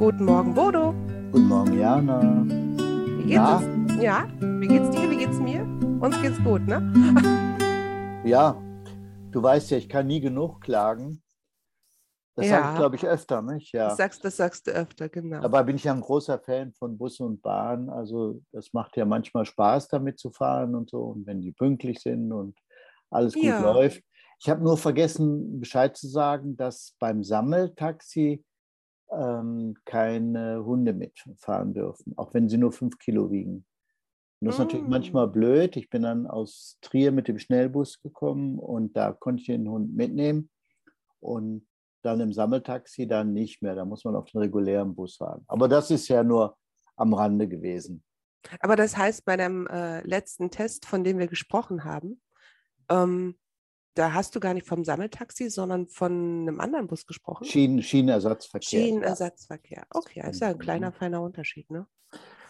Guten Morgen, Bodo. Guten Morgen, Jana. Wie geht's Na? uns? Ja, wie geht's dir? Wie geht's mir? Uns geht's gut, ne? Ja, du weißt ja, ich kann nie genug klagen. Das Ja. sage ich, glaube ich, öfter, nicht? Ja. Das, sagst, das sagst du öfter, genau. Dabei bin ich ja ein großer Fan von Bussen und Bahnen. Also das macht ja manchmal Spaß, damit zu fahren und so. Und wenn die pünktlich sind und alles gut Ja. läuft. Ich habe nur vergessen, Bescheid zu sagen, dass beim Sammeltaxi ähm, keine Hunde mitfahren dürfen, auch wenn sie nur fünf Kilo wiegen. Und das ist natürlich Mm. manchmal blöd. Ich bin dann aus Trier mit dem Schnellbus gekommen und da konnte ich den Hund mitnehmen. Und dann im Sammeltaxi dann nicht mehr. Da muss man auf den regulären Bus fahren. Aber das ist ja nur am Rande gewesen. Aber das heißt, bei dem äh, letzten Test, von dem wir gesprochen haben, ähm, da hast du gar nicht vom Sammeltaxi, sondern von einem anderen Bus gesprochen. Schienen, Schienenersatzverkehr. Schienenersatzverkehr. Okay, ist ja ein Mhm. kleiner, feiner Unterschied, ne?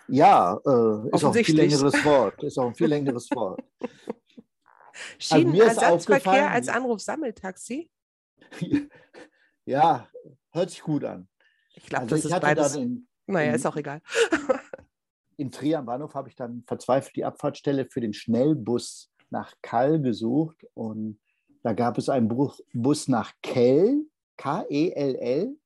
Ja, äh, ist auch ein viel längeres Wort. Ist auch ein viel längeres Wort. Also Schienenersatzverkehr aufgefallen- als Anruf Sammeltaxi? ja, hört sich gut an. Ich glaube, Also das ich ist beides. in, Naja, in- ist auch egal. in Trier am Bahnhof habe ich dann verzweifelt die Abfahrtsstelle für den Schnellbus nach Kall gesucht und da gab es einen Bus, nach Kell, K-E-L-L.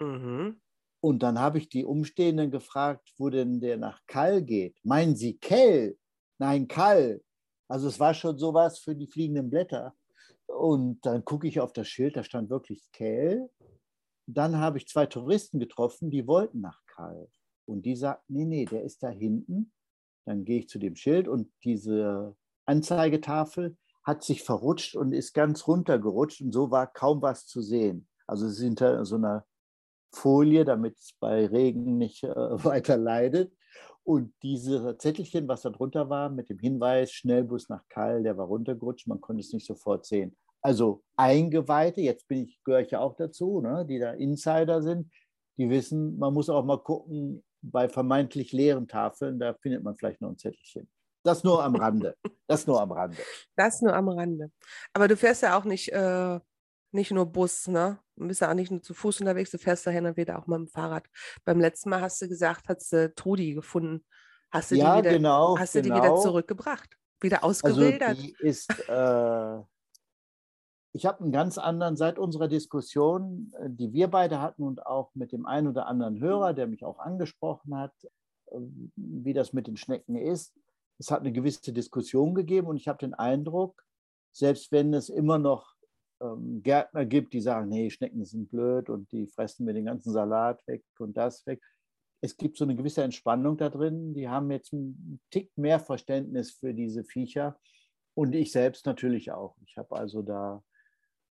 Mhm. Und dann habe ich die Umstehenden gefragt, wo denn der nach Kall geht. Meinen Sie Kell? Nein, Kall. Also es war schon sowas für die fliegenden Blätter. Und dann gucke ich auf das Schild, da stand wirklich Kell. Dann habe ich zwei Touristen getroffen, die wollten nach Kall. Und die sagten, nee, nee, der ist da hinten. Dann gehe ich zu dem Schild und diese Anzeigetafel hat sich verrutscht und ist ganz runtergerutscht und so war kaum was zu sehen. Also es ist hinter so einer Folie, damit es bei Regen nicht äh, weiter leidet. Und diese Zettelchen, was da drunter war, mit dem Hinweis, Schnellbus nach Kall, der war runtergerutscht, man konnte es nicht sofort sehen. Also Eingeweihte, jetzt bin ich, gehöre ich ja auch dazu, ne, die da Insider sind, die wissen, man muss auch mal gucken, bei vermeintlich leeren Tafeln, da findet man vielleicht noch ein Zettelchen. Das nur am Rande. Das nur am Rande. Das nur am Rande. Aber du fährst ja auch nicht, äh, nicht nur Bus, ne? Du bist ja auch nicht nur zu Fuß unterwegs, du fährst ja hin und wieder auch mit dem Fahrrad. Beim letzten Mal hast du gesagt, hast du Trudi gefunden. Hast du Ja, die wieder, genau, hast du die genau. wieder zurückgebracht? Wieder Also ausgewildert? die ist, äh, ich habe einen ganz anderen, seit unserer Diskussion, äh, die wir beide hatten und auch mit dem einen oder anderen Hörer, der mich auch angesprochen hat, äh, wie das mit den Schnecken ist. Es hat eine gewisse Diskussion gegeben und ich habe den Eindruck, selbst wenn es immer noch ähm, Gärtner gibt, die sagen, nee, Schnecken sind blöd und die fressen mir den ganzen Salat weg und das weg. Es gibt so eine gewisse Entspannung da drin. Die haben jetzt einen Tick mehr Verständnis für diese Viecher und ich selbst natürlich auch. Ich habe also da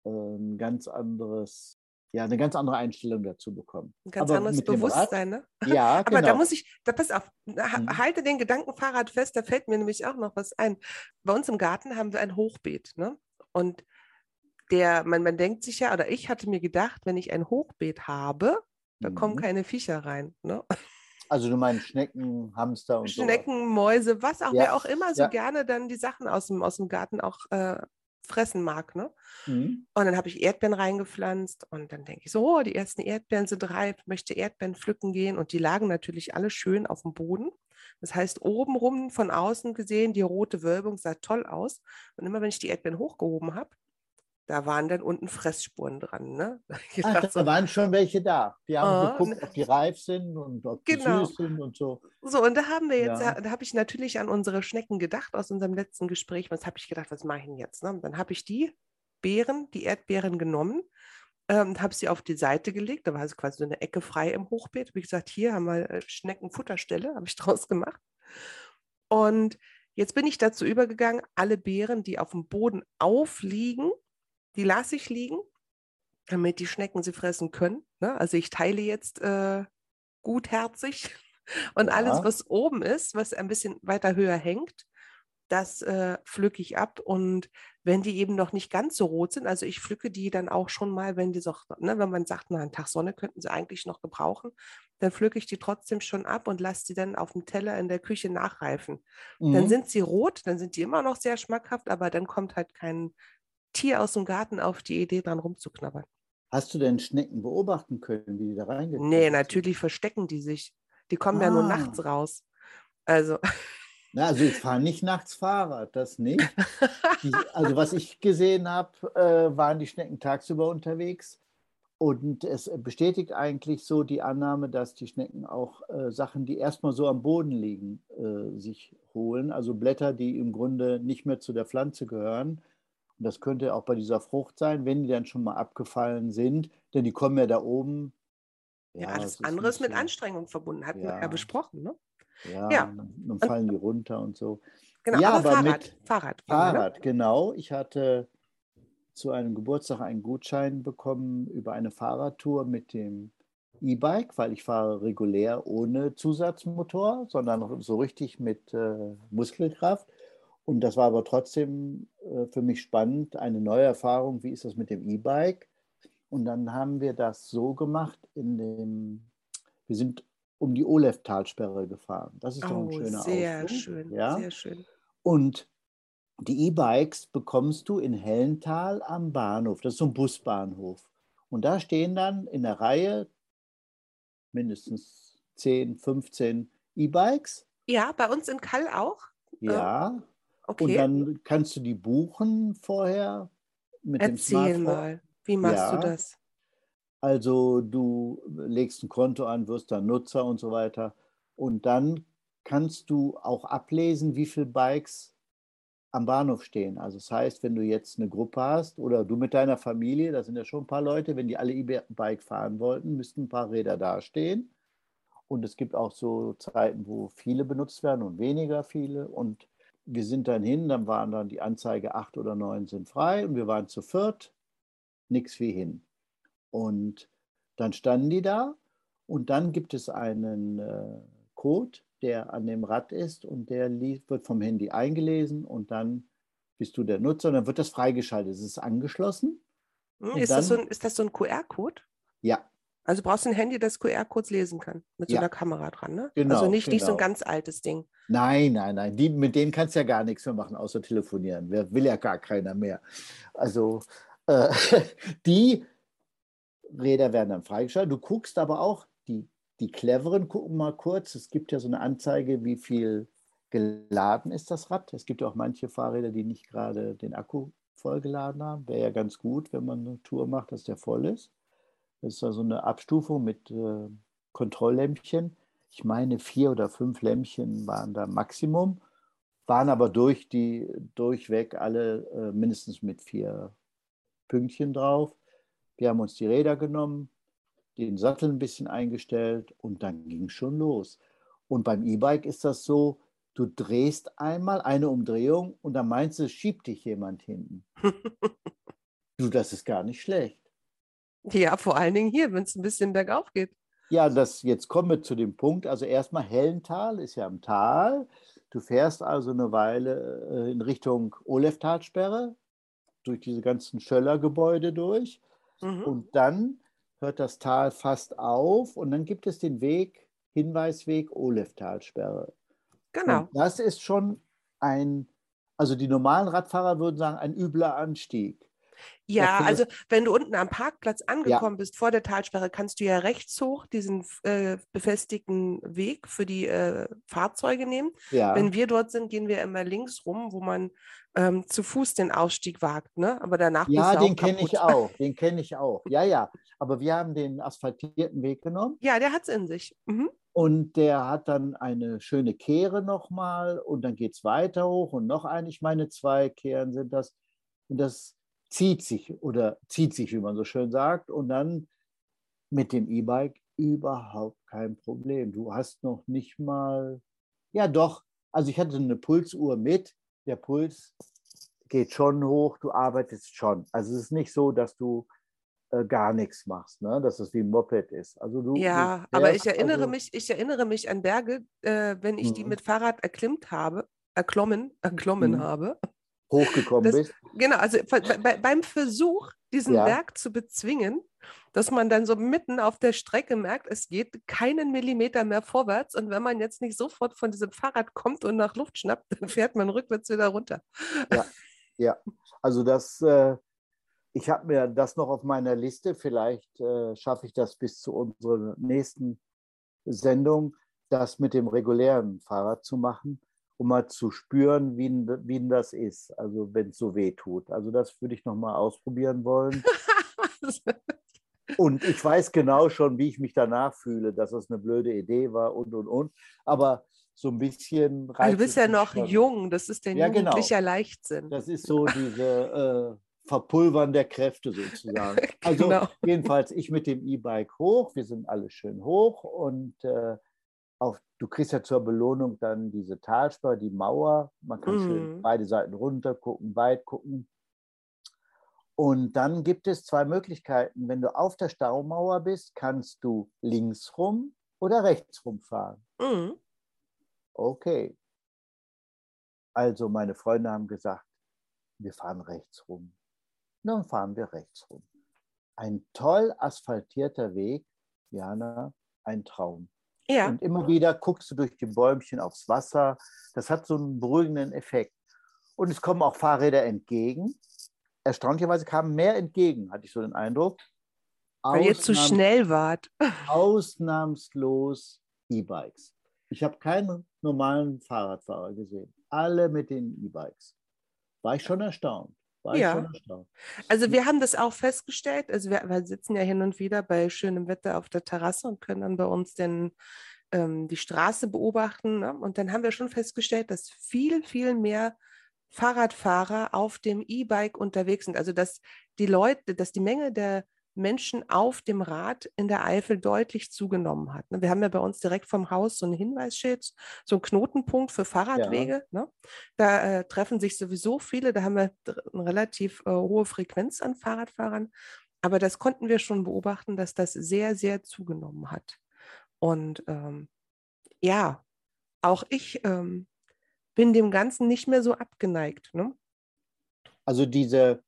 ein ganz anderes, ja, eine ganz andere Einstellung dazu bekommen. Ein ganz aber anderes Rad- Bewusstsein, ne? Ja, Aber genau. da muss ich, da pass auf, Mhm. halte den Gedanken Fahrrad fest, da fällt mir nämlich auch noch was ein. Bei uns im Garten haben wir ein Hochbeet, ne? Und der, man, man denkt sich ja, oder ich hatte mir gedacht, wenn ich ein Hochbeet habe, da kommen Mhm. keine Viecher rein. Ne? Also du meinst Schnecken, Hamster und so. Schnecken, Mäuse, was auch, Ja, wer auch immer so ja. gerne dann die Sachen aus dem, aus dem Garten auch äh, fressen mag. Ne? Mhm. Und dann habe ich Erdbeeren reingepflanzt und dann denke ich so, oh, die ersten Erdbeeren sind reif, möchte Erdbeeren pflücken gehen. Und die lagen natürlich alle schön auf dem Boden. Das heißt, obenrum von außen gesehen, die rote Wölbung sah toll aus. Und immer wenn ich die Erdbeeren hochgehoben habe, da waren dann unten Fressspuren dran. Ne? Ach, dachte da so, waren schon welche da. Die haben Ah, geguckt, ne. ob die reif sind und ob die Genau. süß sind und so. So, und da haben wir jetzt, Ja. da habe ich natürlich an unsere Schnecken gedacht aus unserem letzten Gespräch. Was habe ich gedacht, was mache ich denn jetzt? Ne? Dann habe ich die Beeren, die Erdbeeren genommen, ähm, habe sie auf die Seite gelegt. Da war also quasi so eine Ecke frei im Hochbeet. Wie gesagt, hier haben wir äh, Schneckenfutterstelle, habe ich draus gemacht. Und jetzt bin ich dazu übergegangen, alle Beeren, die auf dem Boden aufliegen, die lasse ich liegen, damit die Schnecken sie fressen können. Ne? Also ich teile jetzt äh, gutherzig und alles, Ja. was oben ist, was ein bisschen weiter höher hängt, das äh, pflücke ich ab. Und wenn die eben noch nicht ganz so rot sind, also ich pflücke die dann auch schon mal, wenn die so, ne, wenn man sagt, na, einen Tag Sonne könnten sie eigentlich noch gebrauchen, dann pflücke ich die trotzdem schon ab und lasse die dann auf dem Teller in der Küche nachreifen. Dann Mhm. sind sie rot, dann sind die immer noch sehr schmackhaft, aber dann kommt halt kein Tier aus dem Garten auf die Idee, dran rumzuknabbern. Hast du denn Schnecken beobachten können, wie die da reingekommen Nee, sind? natürlich verstecken die sich. Die kommen ja nur Ah. nachts raus. Also, Na, also ich fahre nicht nachts Fahrrad, das nicht. Die, also was ich gesehen habe, äh, waren die Schnecken tagsüber unterwegs. Und es bestätigt eigentlich so die Annahme, dass die Schnecken auch äh, Sachen, die erstmal so am Boden liegen, äh, sich holen. Also Blätter, die im Grunde nicht mehr zu der Pflanze gehören. Und das könnte auch bei dieser Frucht sein, wenn die dann schon mal abgefallen sind. Denn die kommen ja da oben. ja, es alles andere ist mit so- Anstrengung verbunden, hatten wir ja Ja. besprochen. Ne? Ja, Ja. Dann, fallen die runter und so. Genau, Ja, aber, aber Fahrrad. mit Fahrrad. ne? Fahrrad, genau. Ich hatte zu einem Geburtstag einen Gutschein bekommen über eine Fahrradtour mit dem E-Bike, weil ich fahre regulär ohne Zusatzmotor, sondern so richtig mit äh, Muskelkraft. Und das war aber trotzdem äh, für mich spannend, eine neue Erfahrung. Wie ist das mit dem E-Bike? Und dann haben wir das so gemacht, in dem, wir sind um die Olef-Talsperre gefahren. Das ist doch ein Oh, schöner sehr Ausflug. schön, Ja? sehr schön. Und die E-Bikes bekommst du in Hellental am Bahnhof. Das ist so ein Busbahnhof. Und da stehen dann in der Reihe mindestens 10, 15 E-Bikes. Ja, bei uns in Kall auch. Ja. Okay, Und dann kannst du die buchen vorher mit dem erzähl Smartphone. mal. Wie machst Ja. du das? Also du legst ein Konto an, wirst dann Nutzer und so weiter. Und dann kannst du auch ablesen, wie viele Bikes am Bahnhof stehen. Also das heißt, wenn du jetzt eine Gruppe hast oder du mit deiner Familie, da sind ja schon ein paar Leute, wenn die alle E-Bike fahren wollten, müssten ein paar Räder dastehen. Und es gibt auch so Zeiten, wo viele benutzt werden und weniger viele. Und wir sind dann hin, dann waren dann die Anzeige, acht oder neun sind frei und wir waren zu viert, nichts wie hin. Und dann standen die da und dann gibt es einen äh, Code, der an dem Rad ist und der wird vom Handy eingelesen und dann bist du der Nutzer und dann wird das freigeschaltet. Es ist angeschlossen. Hm, ist, das so dann- ein, ist das so ein QR-Code? Ja, Also brauchst du ein Handy, das QR-Codes lesen kann, mit so Ja. einer Kamera dran, ne? Genau, also nicht, nicht so ein genau. ganz altes Ding. Nein, nein, nein. Die, mit denen kannst du ja gar nichts mehr machen, außer telefonieren. Wer will ja gar keiner mehr. Also äh, die Räder werden dann freigeschaltet. Du guckst aber auch, die, die cleveren gucken mal kurz. Es gibt ja so eine Anzeige, wie viel geladen ist das Rad. Es gibt ja auch manche Fahrräder, die nicht gerade den Akku vollgeladen haben. Wäre ja ganz gut, wenn man eine Tour macht, dass der voll ist. Das ist also eine Abstufung mit äh, Kontrolllämpchen. Ich meine, vier oder fünf Lämpchen waren da Maximum, waren aber durch die, durchweg alle äh, mindestens mit vier Pünktchen drauf. Wir haben uns die Räder genommen, den Sattel ein bisschen eingestellt und dann ging es schon los. Und beim E-Bike ist das so, du drehst einmal eine Umdrehung und dann meinst du, es schiebt dich jemand hinten. Du, das ist gar nicht schlecht. Ja, vor allen Dingen hier, wenn es ein bisschen bergauf geht. Ja, das, jetzt kommen wir zu dem Punkt. Also erstmal Hellental ist ja am Tal. Du fährst also eine Weile äh, in Richtung Oleftalsperre, durch diese ganzen Schöllergebäude durch. Mhm. Und dann hört das Tal fast auf und dann gibt es den Weg, Hinweisweg Oleftalsperre. Genau. Und das ist schon ein, also die normalen Radfahrer würden sagen, ein übler Anstieg. Ja, also wenn du unten am Parkplatz angekommen bist vor der Talsperre, kannst du ja rechts hoch diesen äh, befestigten Weg für die äh, Fahrzeuge nehmen. Ja, Wenn wir dort sind, gehen wir immer links rum, wo man ähm, zu Fuß den Ausstieg wagt, ne? Aber danach ja den kenne ich auch. Den kenne ich auch. Ja, ja. Aber wir haben den asphaltierten Weg genommen. Ja, der hat es in sich. Mhm. Und der hat dann eine schöne Kehre nochmal und dann geht es weiter hoch und noch eine, ich meine, zwei Kehren sind das. Und das zieht sich oder zieht sich, wie man so schön sagt. Und dann mit dem E-Bike überhaupt kein Problem. Du hast noch nicht mal, ja doch, also ich hatte eine Pulsuhr mit. Der Puls geht schon hoch, du arbeitest schon. Also es ist nicht so, dass du äh, gar nichts machst, ne? dass es wie ein Moped ist. Also du, Ja, du aber ich erinnere also, mich, ich erinnere mich an Berge, äh, wenn ich die Mhm. mit Fahrrad erklimmt habe, erklommen, erklommen Mhm. habe. Hochgekommen Das- bist. Genau, also bei, bei, beim Versuch, diesen Ja. Berg zu bezwingen, dass man dann so mitten auf der Strecke merkt, es geht keinen Millimeter mehr vorwärts. Und wenn man jetzt nicht sofort von diesem Fahrrad kommt und nach Luft schnappt, dann fährt man rückwärts wieder runter. Ja, also das, äh, ich habe mir das noch auf meiner Liste. Vielleicht äh, schaffe ich das bis zu unserer nächsten Sendung, das mit dem regulären Fahrrad zu machen, um mal zu spüren, wie, wie das ist, also wenn es so weh tut. Also das würde ich noch mal ausprobieren wollen. und ich weiß genau schon, wie ich mich danach fühle, dass das eine blöde Idee war und, und, und. Aber so ein bisschen. Also du bist ja noch schon. jung, das ist der ja, jugendlicher genau. Leichtsinn. Das ist so diese äh, Verpulvern der Kräfte sozusagen. Also genau. jedenfalls ich mit dem E-Bike hoch, wir sind alle schön hoch und äh, auf, du kriegst ja zur Belohnung dann diese Talsperre, die Mauer. Man kann mm. schön mhm. beide Seiten runter gucken, weit gucken. Und dann gibt es zwei Möglichkeiten. Wenn du auf der Staumauer bist, kannst du links rum oder rechts rum fahren. Mm. Okay. Also meine Freunde haben gesagt, wir fahren rechts rum. Dann fahren wir rechts rum. Ein toll asphaltierter Weg, Jana, ein Traum. Ja. Und immer wieder guckst du durch die Bäumchen aufs Wasser. Das hat so einen beruhigenden Effekt. Und es kommen auch Fahrräder entgegen. Erstaunlicherweise kamen mehr entgegen, hatte ich so den Eindruck. Weil ihr zu schnell wart. Ausnahmslos E-Bikes. Ich habe keinen normalen Fahrradfahrer gesehen. Alle mit den E-Bikes. War ich schon erstaunt. Ja. Also wir haben das auch festgestellt. Also wir, wir, sitzen ja hin und wieder bei schönem Wetter auf der Terrasse und können dann bei uns den, ähm, die Straße beobachten. Ne? Und dann haben wir schon festgestellt, dass viel, viel mehr Fahrradfahrer auf dem E-Bike unterwegs sind. Also dass die Leute, dass die Menge der Menschen auf dem Rad in der Eifel deutlich zugenommen hat. Ne? Wir haben ja bei uns direkt vom Haus so ein Hinweisschild, so ein Knotenpunkt für Fahrradwege. Ja. Ne? Da äh, treffen sich sowieso viele, da haben wir eine relativ äh, hohe Frequenz an Fahrradfahrern. Aber das konnten wir schon beobachten, dass das sehr, sehr zugenommen hat. Und ähm, ja, auch ich ähm, bin dem Ganzen nicht mehr so abgeneigt. Ne? Also diese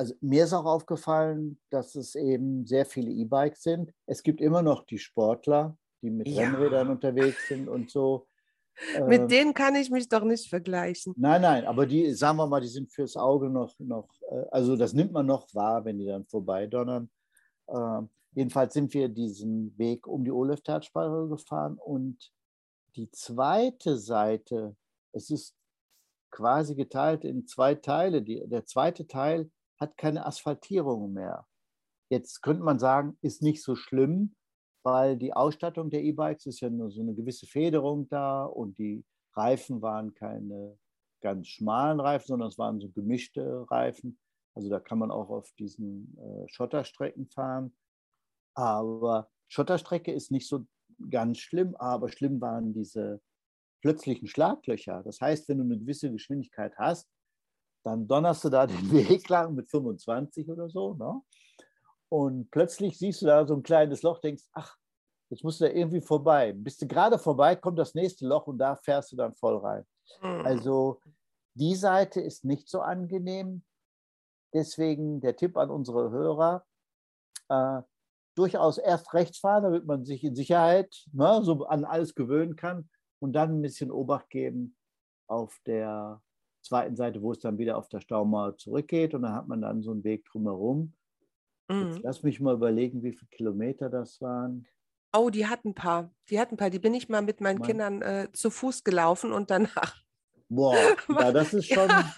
also mir ist auch aufgefallen, dass es eben sehr viele E-Bikes sind. Es gibt immer noch die Sportler, die mit ja. Rennrädern unterwegs sind und so. Mit ähm, denen kann ich mich doch nicht vergleichen. Nein, nein, aber die, sagen wir mal, die sind fürs Auge noch, noch äh, also das nimmt man noch wahr, wenn die dann vorbeidonnern. Ähm, jedenfalls sind wir diesen Weg um die Oleftalsperre gefahren und die zweite Seite, es ist quasi geteilt in zwei Teile. Die, der zweite Teil hat keine Asphaltierung mehr. Jetzt könnte man sagen, ist nicht so schlimm, weil die Ausstattung der E-Bikes ist ja nur so eine gewisse Federung da und die Reifen waren keine ganz schmalen Reifen, sondern es waren so gemischte Reifen. Also da kann man auch auf diesen äh, Schotterstrecken fahren. Aber Schotterstrecke ist nicht so ganz schlimm, aber schlimm waren diese plötzlichen Schlaglöcher. Das heißt, wenn du eine gewisse Geschwindigkeit hast, dann donnerst du da den Weg lang mit 25 oder so. Ne? Und plötzlich siehst du da so ein kleines Loch, denkst, ach, jetzt musst du da irgendwie vorbei. Bist du gerade vorbei, kommt das nächste Loch und da fährst du dann voll rein. Mhm. Also die Seite ist nicht so angenehm. Deswegen der Tipp an unsere Hörer, äh, durchaus erst rechts fahren, damit man sich in Sicherheit ne, so an alles gewöhnen kann und dann ein bisschen Obacht geben auf der zweiten Seite, wo es dann wieder auf der Staumauer zurückgeht und dann hat man dann so einen Weg drumherum. Mhm. lass mich mal überlegen, wie viele Kilometer das waren. Oh, die hatten ein paar. Die hatten ein paar. Die bin ich mal mit meinen mein... Kindern äh, zu Fuß gelaufen und danach. Boah, ja, das ist schon. ja.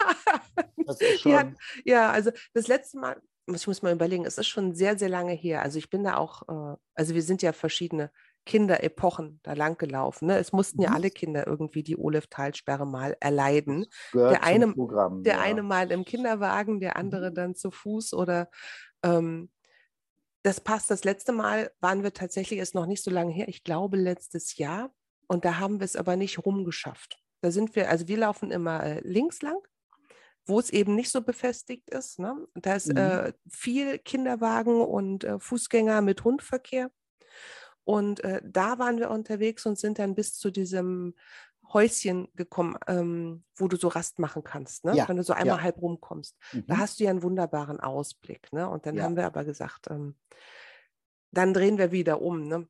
Das ist schon... Hat, ja, also das letzte Mal, ich muss mal überlegen, es ist schon sehr, sehr lange her. Also ich bin da auch, äh, also wir sind ja verschiedene Kinderepochen da lang gelaufen. Ne? Es mussten mhm. ja alle Kinder irgendwie die Olef-Talsperre mal erleiden. Der, eine, Programm, der ja. eine mal im Kinderwagen, der andere mhm. dann zu Fuß oder ähm, das passt. Das letzte Mal waren wir tatsächlich, ist noch nicht so lange her, ich glaube letztes Jahr. Und da haben wir es aber nicht rumgeschafft. Da sind wir, also wir laufen immer äh, links lang, wo es eben nicht so befestigt ist. Ne? Da ist mhm. äh, viel Kinderwagen und äh, Fußgänger mit Hundverkehr. Und äh, da waren wir unterwegs und sind dann bis zu diesem Häuschen gekommen, ähm, wo du so Rast machen kannst, ne? Ja, wenn du so einmal ja. halb rumkommst. Mhm. Da hast du ja einen wunderbaren Ausblick. Ne? Und dann ja. haben wir aber gesagt, ähm, dann drehen wir wieder um. Ne?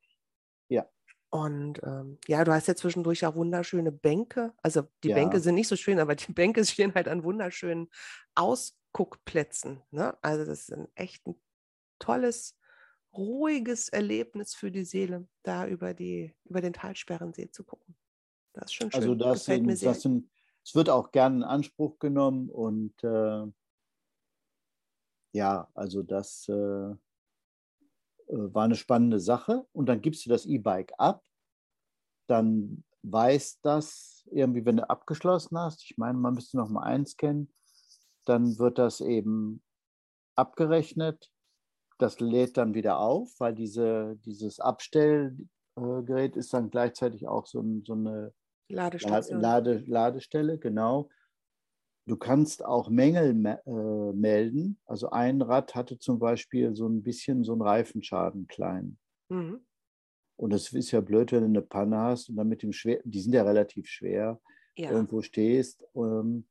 Ja. Und ähm, ja, du hast ja zwischendurch auch wunderschöne Bänke. Also die Bänke sind nicht so schön, aber die Bänke stehen halt an wunderschönen Aus Ausguckplätzen. Ne? Also das ist ein echt ein tolles, ruhiges Erlebnis für die Seele, da über, die, über den Talsperrensee zu gucken. Das ist schon schön. Also das, sind, das sind, es wird auch gerne in Anspruch genommen und äh, ja, also das äh, äh war eine spannende Sache. Und dann gibst du das E-Bike ab, dann weiß das irgendwie, wenn du abgeschlossen hast, ich meine, man müsste noch mal eins kennen, dann wird das eben abgerechnet. Das lädt dann wieder auf, weil diese, dieses Abstellgerät ist dann gleichzeitig auch so, so eine Ladestation. Lade, Ladestelle, genau. Du kannst auch Mängel äh, melden. Also ein Rad hatte zum Beispiel so ein bisschen so einen Reifenschaden klein. Mhm. Und das ist ja blöd, wenn du eine Panne hast und dann mit dem schwer, die sind ja relativ schwer, ja. irgendwo stehst. Ähm,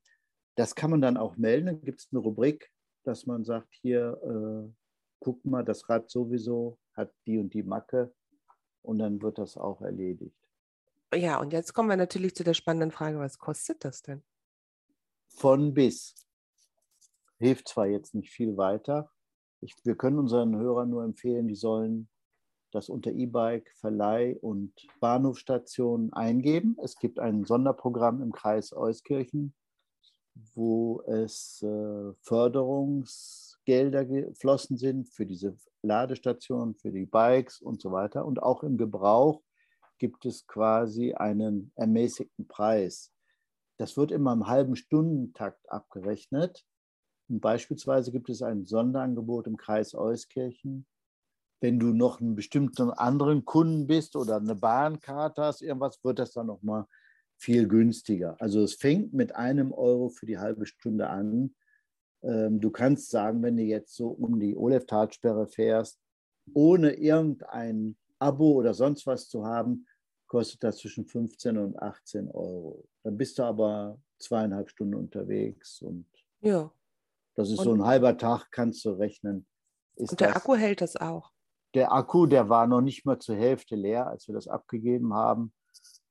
das kann man dann auch melden. Dann gibt es eine Rubrik, dass man sagt, hier, äh, guck mal, das Rad sowieso hat die und die Macke und dann wird das auch erledigt. Ja, und jetzt kommen wir natürlich zu der spannenden Frage, was kostet das denn? Von bis. Hilft zwar jetzt nicht viel weiter. Ich, wir können unseren Hörern nur empfehlen, die sollen das unter E-Bike, Verleih und Bahnhofstation eingeben. Es gibt ein Sonderprogramm im Kreis Euskirchen, wo es äh, Förderungsgelder geflossen sind für diese Ladestationen, für die Bikes und so weiter. Und auch im Gebrauch gibt es quasi einen ermäßigten Preis. Das wird immer im halben Stundentakt abgerechnet. Und beispielsweise gibt es ein Sonderangebot im Kreis Euskirchen wenn du noch einen bestimmten anderen Kunden bist oder eine Bahnkarte hast, irgendwas, wird das dann nochmal viel günstiger. Also es fängt mit einem Euro für die halbe Stunde an. Ähm, du kannst sagen, wenn du jetzt so um die Olef-Talsperre fährst, ohne irgendein Abo oder sonst was zu haben, kostet das zwischen 15 und 18 Euro. Dann bist du aber zweieinhalb Stunden unterwegs und ja. das ist und so ein halber Tag, kannst du rechnen. und der Akku hält das auch der Akku, der war noch nicht mal zur Hälfte leer, als wir das abgegeben haben.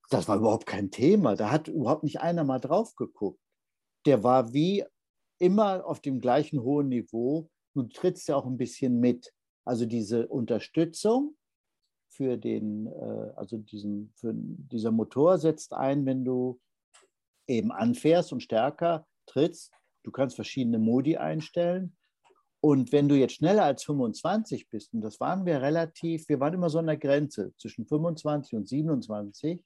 Das war überhaupt kein Thema. Da hat überhaupt nicht einer mal drauf geguckt. Der war wie immer auf dem gleichen hohen Niveau. Du trittst ja auch ein bisschen mit. Also diese Unterstützung für den, äh, also diesen, für dieser Motor setzt ein, wenn du eben anfährst und stärker trittst. Du kannst verschiedene Modi einstellen. Und wenn du jetzt schneller als 25 bist, und das waren wir relativ, wir waren immer so an der Grenze zwischen 25 und 27,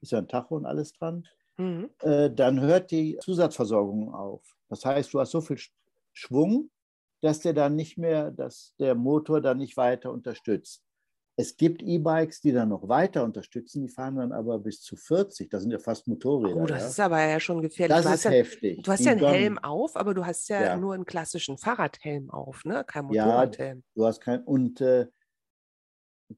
ist ja ein Tacho und alles dran, mhm. äh, dann hört die Zusatzversorgung auf. Das heißt, du hast so viel Schwung, dass der dann nicht mehr, dass der Motor dann nicht weiter unterstützt. Es gibt E-Bikes, die dann noch weiter unterstützen, die fahren dann aber bis zu 40. Das sind ja fast Motorräder. Oh, das ja. ist aber ja schon gefährlich. Das ist ja, heftig. Du hast die ja einen Helm auf, aber du hast ja, ja, nur einen klassischen Fahrradhelm auf, ne? kein Motorradhelm. Ja, du hast kein. Und äh,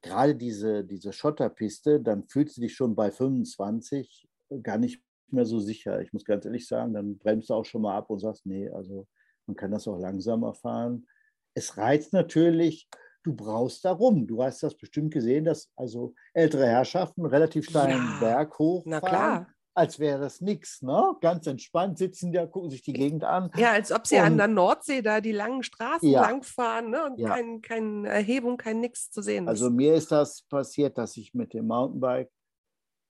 gerade diese, diese Schotterpiste, dann fühlst du dich schon bei 25 gar nicht mehr so sicher. Ich muss ganz ehrlich sagen, dann bremst du auch schon mal ab und sagst, nee, also man kann das auch langsamer fahren. Es reizt natürlich, du brauchst da rum. Du hast das bestimmt gesehen, dass also ältere Herrschaften relativ steilen ja, Berg hochfahren. Als wäre das nichts, ne? Ganz entspannt sitzen da, gucken sich die Gegend an. Ja, als ob sie und, an der Nordsee da die langen Straßen ja, langfahren ne? und ja. keine kein Erhebung, kein Nix zu sehen also ist. Also mir ist das passiert, dass ich mit dem Mountainbike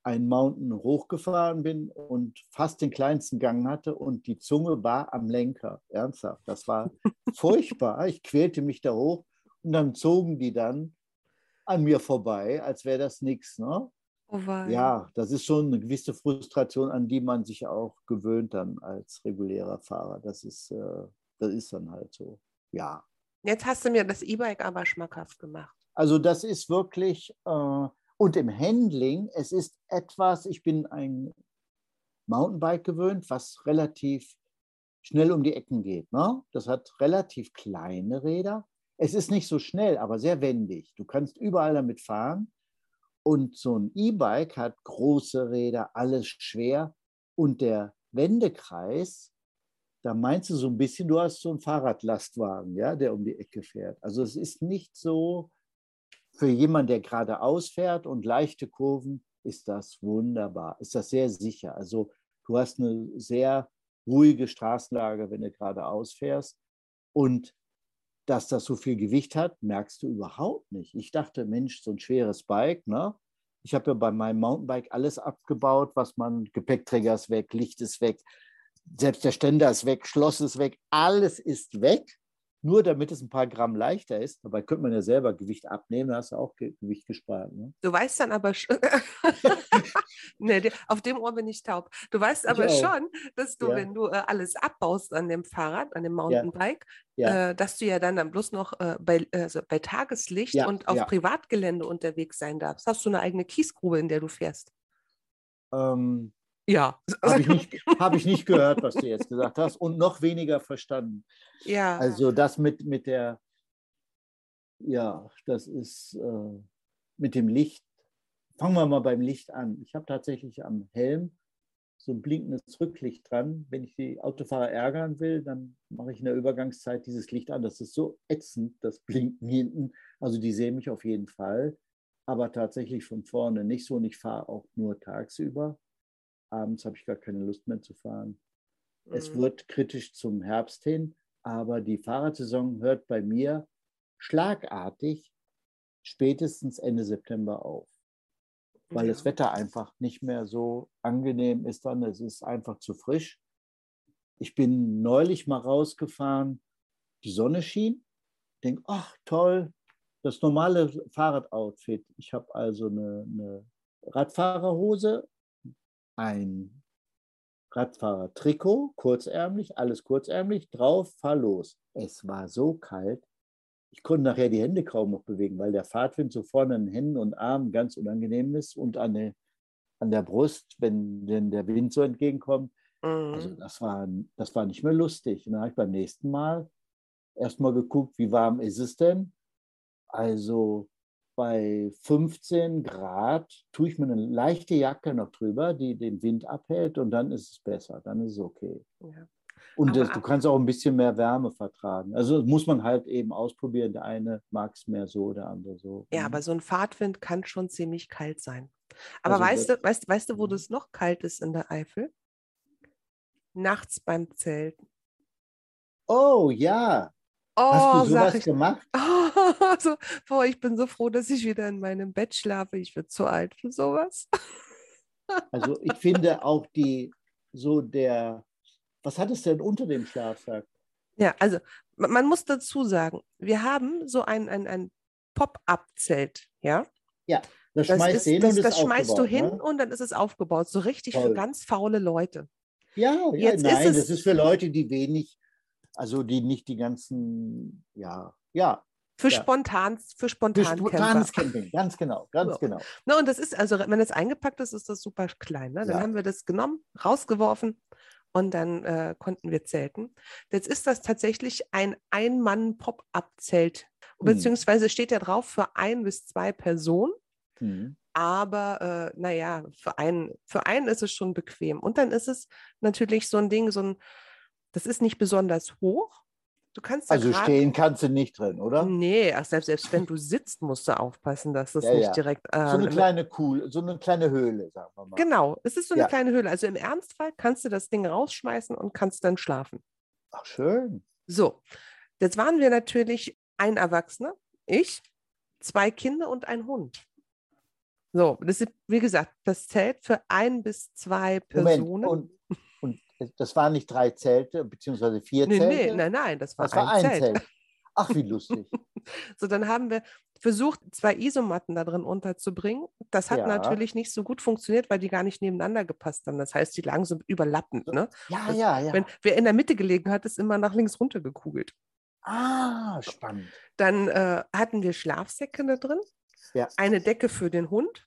einen Mountain hochgefahren bin und fast den kleinsten Gang hatte und die Zunge war am Lenker. Ernsthaft, das war furchtbar. Ich quälte mich da hoch und dann zogen die dann an mir vorbei, als wäre das nichts. Ne? Oh ja, das ist schon eine gewisse Frustration, an die man sich auch gewöhnt dann als regulärer Fahrer. Das ist, äh, das ist dann halt so. Ja. Jetzt hast du mir das E-Bike aber schmackhaft gemacht. Also das ist wirklich, äh, und im Handling, es ist etwas, ich bin ein Mountainbike gewöhnt, was relativ schnell um die Ecken geht. Ne? Das hat relativ kleine Räder, es ist nicht so schnell, aber sehr wendig. Du kannst überall damit fahren. Und so ein E-Bike hat große Räder, alles schwer. Und der Wendekreis, da meinst du so ein bisschen, du hast so einen Fahrradlastwagen, ja, der um die Ecke fährt. Also es ist nicht so, für jemanden, der geradeaus fährt und leichte Kurven, ist das wunderbar, ist das sehr sicher. Also du hast eine sehr ruhige Straßenlage, wenn du geradeaus fährst. Und dass das so viel Gewicht hat, merkst du überhaupt nicht. Ich dachte, Mensch, so ein schweres Bike, ne? Ich habe ja bei meinem Mountainbike alles abgebaut, was man, Gepäckträger ist weg, Licht ist weg, selbst der Ständer ist weg, Schloss ist weg, alles ist weg nur damit es ein paar Gramm leichter ist. Dabei könnte man ja selber Gewicht abnehmen, da hast du auch Gewicht gespart. Ne? Du weißt dann aber schon, nee, auf dem Ohr bin ich taub. Du weißt aber schon, dass du, ja. wenn du äh, alles abbaust an dem Fahrrad, an dem Mountainbike, ja. Ja. Äh, dass du ja dann, dann bloß noch äh, bei, also bei Tageslicht und auf Privatgelände unterwegs sein darfst. Hast du eine eigene Kiesgrube, in der du fährst? Ähm, ja. Habe ich, nicht, hab ich nicht gehört, was du jetzt gesagt hast und noch weniger verstanden. Ja. Also das mit, mit der, ja, das ist äh, mit dem Licht. Fangen wir mal beim Licht an. Ich habe tatsächlich am Helm so ein blinkendes Rücklicht dran. Wenn ich die Autofahrer ärgern will, dann mache ich in der Übergangszeit dieses Licht an. Das ist so ätzend, das Blinken hinten. Also die sehen mich auf jeden Fall, aber tatsächlich von vorne nicht so. Und ich fahre auch nur tagsüber. Abends habe ich gar keine Lust mehr zu fahren. Mhm. Es wird kritisch zum Herbst hin, aber die Fahrradsaison hört bei mir schlagartig spätestens Ende September auf, weil ja. das Wetter einfach nicht mehr so angenehm ist dann. Es ist einfach zu frisch. Ich bin neulich mal rausgefahren, die Sonne schien, denke, ach toll, das normale Fahrradoutfit. Ich habe also eine, eine Radfahrerhose ein Radfahrer-Trikot, kurzärmlich, alles kurzärmlich, drauf, fahr los. Es war so kalt, ich konnte nachher die Hände kaum noch bewegen, weil der Fahrtwind so vorne an den Händen und Armen ganz unangenehm ist und an, der, an der Brust, wenn denn der Wind so entgegenkommt. Mhm. Also das war, das war nicht mehr lustig. Und dann habe ich beim nächsten Mal erstmal geguckt, wie warm ist es denn? Also bei 15 Grad tue ich mir eine leichte Jacke noch drüber, die den Wind abhält und dann ist es besser, dann ist es okay. Ja. Und das, du kannst auch ein bisschen mehr Wärme vertragen. Also muss man halt eben ausprobieren. Der eine mag es mehr so, der andere so. Ja, mhm. aber so ein Fahrtwind kann schon ziemlich kalt sein. Aber also, weißt, du, weißt, weißt du, wo das noch kalt ist in der Eifel? Nachts beim Zelten. Oh ja, Oh, Hast du sowas ich, gemacht? Oh, so, boah, ich bin so froh, dass ich wieder in meinem Bett schlafe. Ich bin zu alt für sowas. Also ich finde auch die, so der, was hat es denn unter dem Schlafsack? Ja, also man muss dazu sagen, wir haben so ein, ein, ein Pop-up-Zelt, ja? Ja, das, das schmeißt, ist, das, das schmeißt du hin ne? und dann ist es aufgebaut, so richtig Toll. für ganz faule Leute. Ja, ja Jetzt nein, ist es, das ist für Leute, die wenig also die nicht die ganzen, ja, ja. Für ja. spontan, für spontan für spontanes Camping, ganz genau, ganz so. genau. Na, und das ist, also wenn es eingepackt ist, ist das super klein. Ne? Dann ja. haben wir das genommen, rausgeworfen und dann äh, konnten wir zelten. Jetzt ist das tatsächlich ein Ein-Mann-Pop-Up-Zelt, hm. beziehungsweise steht ja drauf für ein bis zwei Personen. Hm. Aber äh, naja, für einen, für einen ist es schon bequem. Und dann ist es natürlich so ein Ding, so ein das ist nicht besonders hoch. Du kannst also stehen kannst du nicht drin, oder? Nee, ach, selbst, selbst wenn du sitzt, musst du aufpassen, dass das ja, nicht ja. direkt. Äh, so eine kleine Kuhl, so eine kleine Höhle, sagen wir mal. Genau, es ist so eine ja. kleine Höhle. Also im Ernstfall kannst du das Ding rausschmeißen und kannst dann schlafen. Ach, schön. So, jetzt waren wir natürlich ein Erwachsener, ich, zwei Kinder und ein Hund. So, das ist, wie gesagt, das Zelt für ein bis zwei Personen. Moment, und das waren nicht drei Zelte, beziehungsweise vier nee, Zelte? Nee, nein, nein, das war, das ein, war ein Zelt. Zelt. Ach, wie lustig. so, dann haben wir versucht, zwei Isomatten da drin unterzubringen. Das hat ja. natürlich nicht so gut funktioniert, weil die gar nicht nebeneinander gepasst haben. Das heißt, die lagen so überlappend. Ne? Ja, das, ja, ja. Wenn wer in der Mitte gelegen hat, ist immer nach links runter gekugelt. Ah, spannend. Dann äh, hatten wir Schlafsäcke da drin, ja. eine Decke für den Hund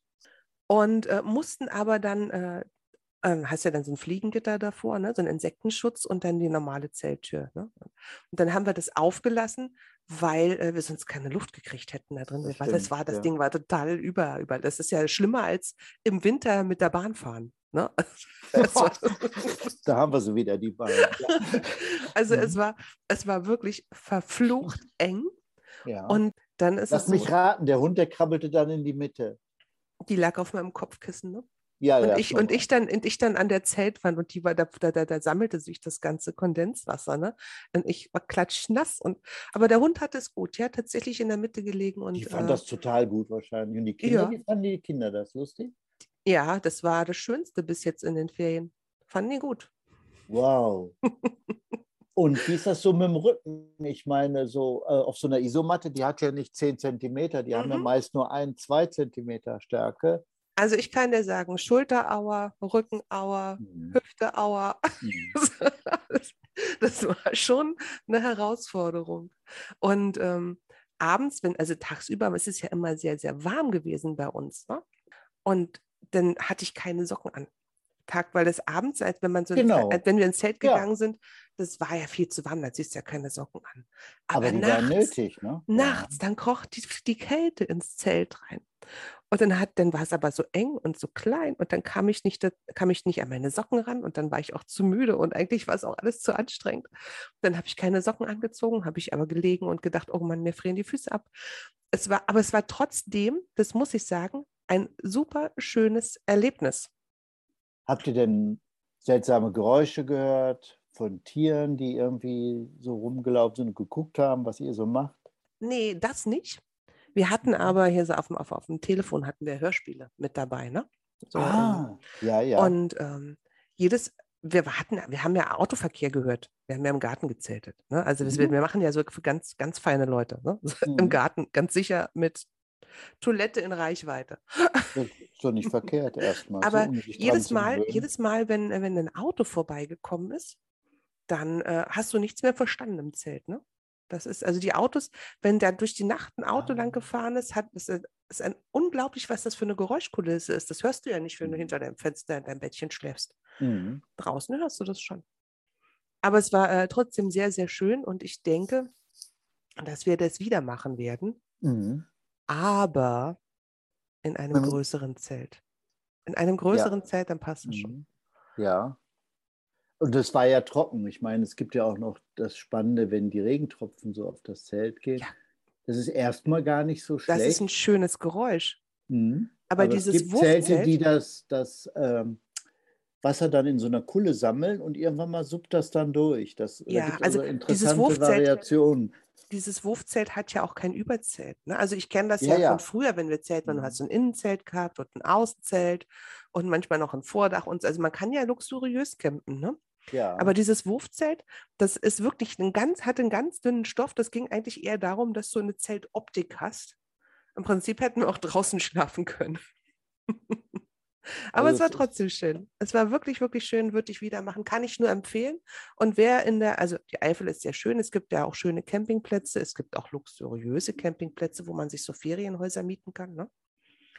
und äh, mussten aber dann äh, ähm, hast ja dann so ein Fliegengitter davor, ne? so einen Insektenschutz und dann die normale Zelttür. Ne? Und dann haben wir das aufgelassen, weil äh, wir sonst keine Luft gekriegt hätten da drin. Das, Stimmt, das war, das ja. Ding war total über, über. Das ist ja schlimmer als im Winter mit der Bahn fahren. Ne? da haben wir so wieder die Bahn. Also mhm. es, war, es war wirklich verflucht eng. Ja. Und dann ist Lass es mich so, raten, der Hund, der krabbelte dann in die Mitte. Die lag auf meinem Kopfkissen, ne? Ja, Und, ja, ich, und ich, dann, und ich dann an der Zeltwand und die war, da, da, da, da sammelte sich das ganze Kondenswasser, ne? Und ich war klatschnass. Und, aber der Hund hatte es gut, ja, tatsächlich in der Mitte gelegen. Und, Die fand äh, das total gut wahrscheinlich. Und die Kinder, ja. wie fanden die Kinder das lustig? ja, das war das Schönste bis jetzt in den Ferien. Fanden die gut. Wow. Und wie ist das so mit dem Rücken? Ich meine, so äh, auf so einer Isomatte, die hat ja nicht 10 Zentimeter, die haben ja Mhm. meist nur ein, zwei Zentimeter Stärke. Also ich kann dir sagen, Schulterauer, Rückenauer, Mhm. Hüfteauer. Mhm. das, das war schon eine Herausforderung. Und ähm, abends, wenn, also tagsüber, es ist ja immer sehr, sehr warm gewesen bei uns. Ne? Und dann hatte ich keine Socken an. Tag, weil das abends, als wenn man so, Genau. als wenn wir ins Zelt Ja. gegangen sind, das war ja viel zu warm, da ziehst du ja keine Socken an. Aber, die waren nötig, ne? Nachts, dann kroch die, die Kälte ins Zelt rein. Und dann hat, dann war es aber so eng und so klein und dann kam ich nicht, kam ich nicht an meine Socken ran und dann war ich auch zu müde und eigentlich war es auch alles zu anstrengend. Dann habe ich keine Socken angezogen, habe ich aber gelegen und gedacht, oh Mann, mir frieren die Füße ab. Es war, aber es war trotzdem, das muss ich sagen, ein super schönes Erlebnis. Habt ihr denn seltsame Geräusche gehört von Tieren, die irgendwie so rumgelaufen sind und geguckt haben, was ihr so macht? Nee, das nicht. Wir hatten Mhm. aber hier so auf dem, auf, auf dem Telefon hatten wir Hörspiele mit dabei, ne? So, ähm, ah, ja, ja. Und ähm, jedes, wir hatten, wir haben ja Autoverkehr gehört. Wir haben ja im Garten gezeltet. Ne? Also wir, Mhm. wir machen ja so für ganz, ganz feine Leute. Ne? Im Mhm. Garten, ganz sicher mit Toilette in Reichweite. Ist doch nicht verkehrt erstmal. so, Aber dran jedes Mal, jedes Mal, wenn, wenn ein Auto vorbeigekommen ist, dann äh, hast du nichts mehr verstanden im Zelt. Ne? Das ist, also die Autos, wenn da durch die Nacht ein Auto Ah. lang gefahren ist, hat es ist ein unglaublich, was das für eine Geräuschkulisse ist. Das hörst du ja nicht, wenn du Mhm. hinter deinem Fenster in deinem Bettchen schläfst. Mhm. Draußen hörst du das schon. Aber es war äh, trotzdem sehr, sehr schön und ich denke, dass wir das wieder machen werden, Mhm. aber in einem Mhm. größeren Zelt. In einem größeren Zelt, dann passt es schon. Mhm. Ja. Und es war ja trocken. Ich meine, es gibt ja auch noch das Spannende, wenn die Regentropfen so auf das Zelt gehen. Ja. Das ist erstmal gar nicht so Das schlecht. ist ein schönes Geräusch. Mhm. Aber dieses es gibt Zelte, die das, das ähm, Wasser dann in so einer Kulle sammeln und irgendwann mal suppt das dann durch. Das, Ja, da gibt also also dieses interessante Wurfzelt- Variationen. Dieses Wurfzelt hat ja auch kein Überzelt. Ne? Also ich kenne das Ja, ja, ja. von früher, wenn wir zelten, du Mhm. hast so ein Innenzelt gehabt und ein Außenzelt und manchmal noch ein Vordach. Und, also man kann ja luxuriös campen. Ne? Ja. Aber dieses Wurfzelt, das ist wirklich ein ganz, hat einen ganz dünnen Stoff. Das ging eigentlich eher darum, dass du eine Zeltoptik hast. Im Prinzip hätten wir auch draußen schlafen können. Aber Also es war trotzdem schön. Es war wirklich, wirklich schön, würde ich wieder machen. Kann ich nur empfehlen. Und wer in der, also die Eifel ist sehr schön. Es gibt ja auch schöne Campingplätze. Es gibt auch luxuriöse Campingplätze, wo man sich so Ferienhäuser mieten kann. Ne?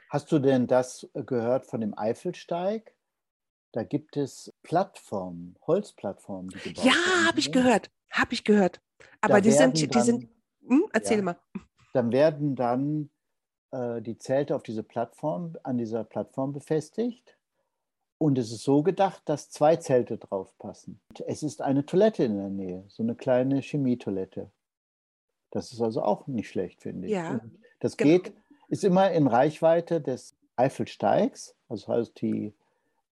Hast du denn das gehört von dem Eifelsteig? Da gibt es Plattformen, Holzplattformen, die gebaut Ja, werden. habe ich gehört. Habe ich gehört. Aber Da die sind, die sind, hm, erzähl Ja. mal. Dann werden dann äh, die Zelte auf diese Plattform, an dieser Plattform befestigt. Und es ist so gedacht, dass zwei Zelte drauf passen. Es ist eine Toilette in der Nähe, so eine kleine Chemietoilette. Das ist also auch nicht schlecht, finde ich. Ja, Und das genau. geht, ist immer in Reichweite des Eifelsteigs. Das heißt, die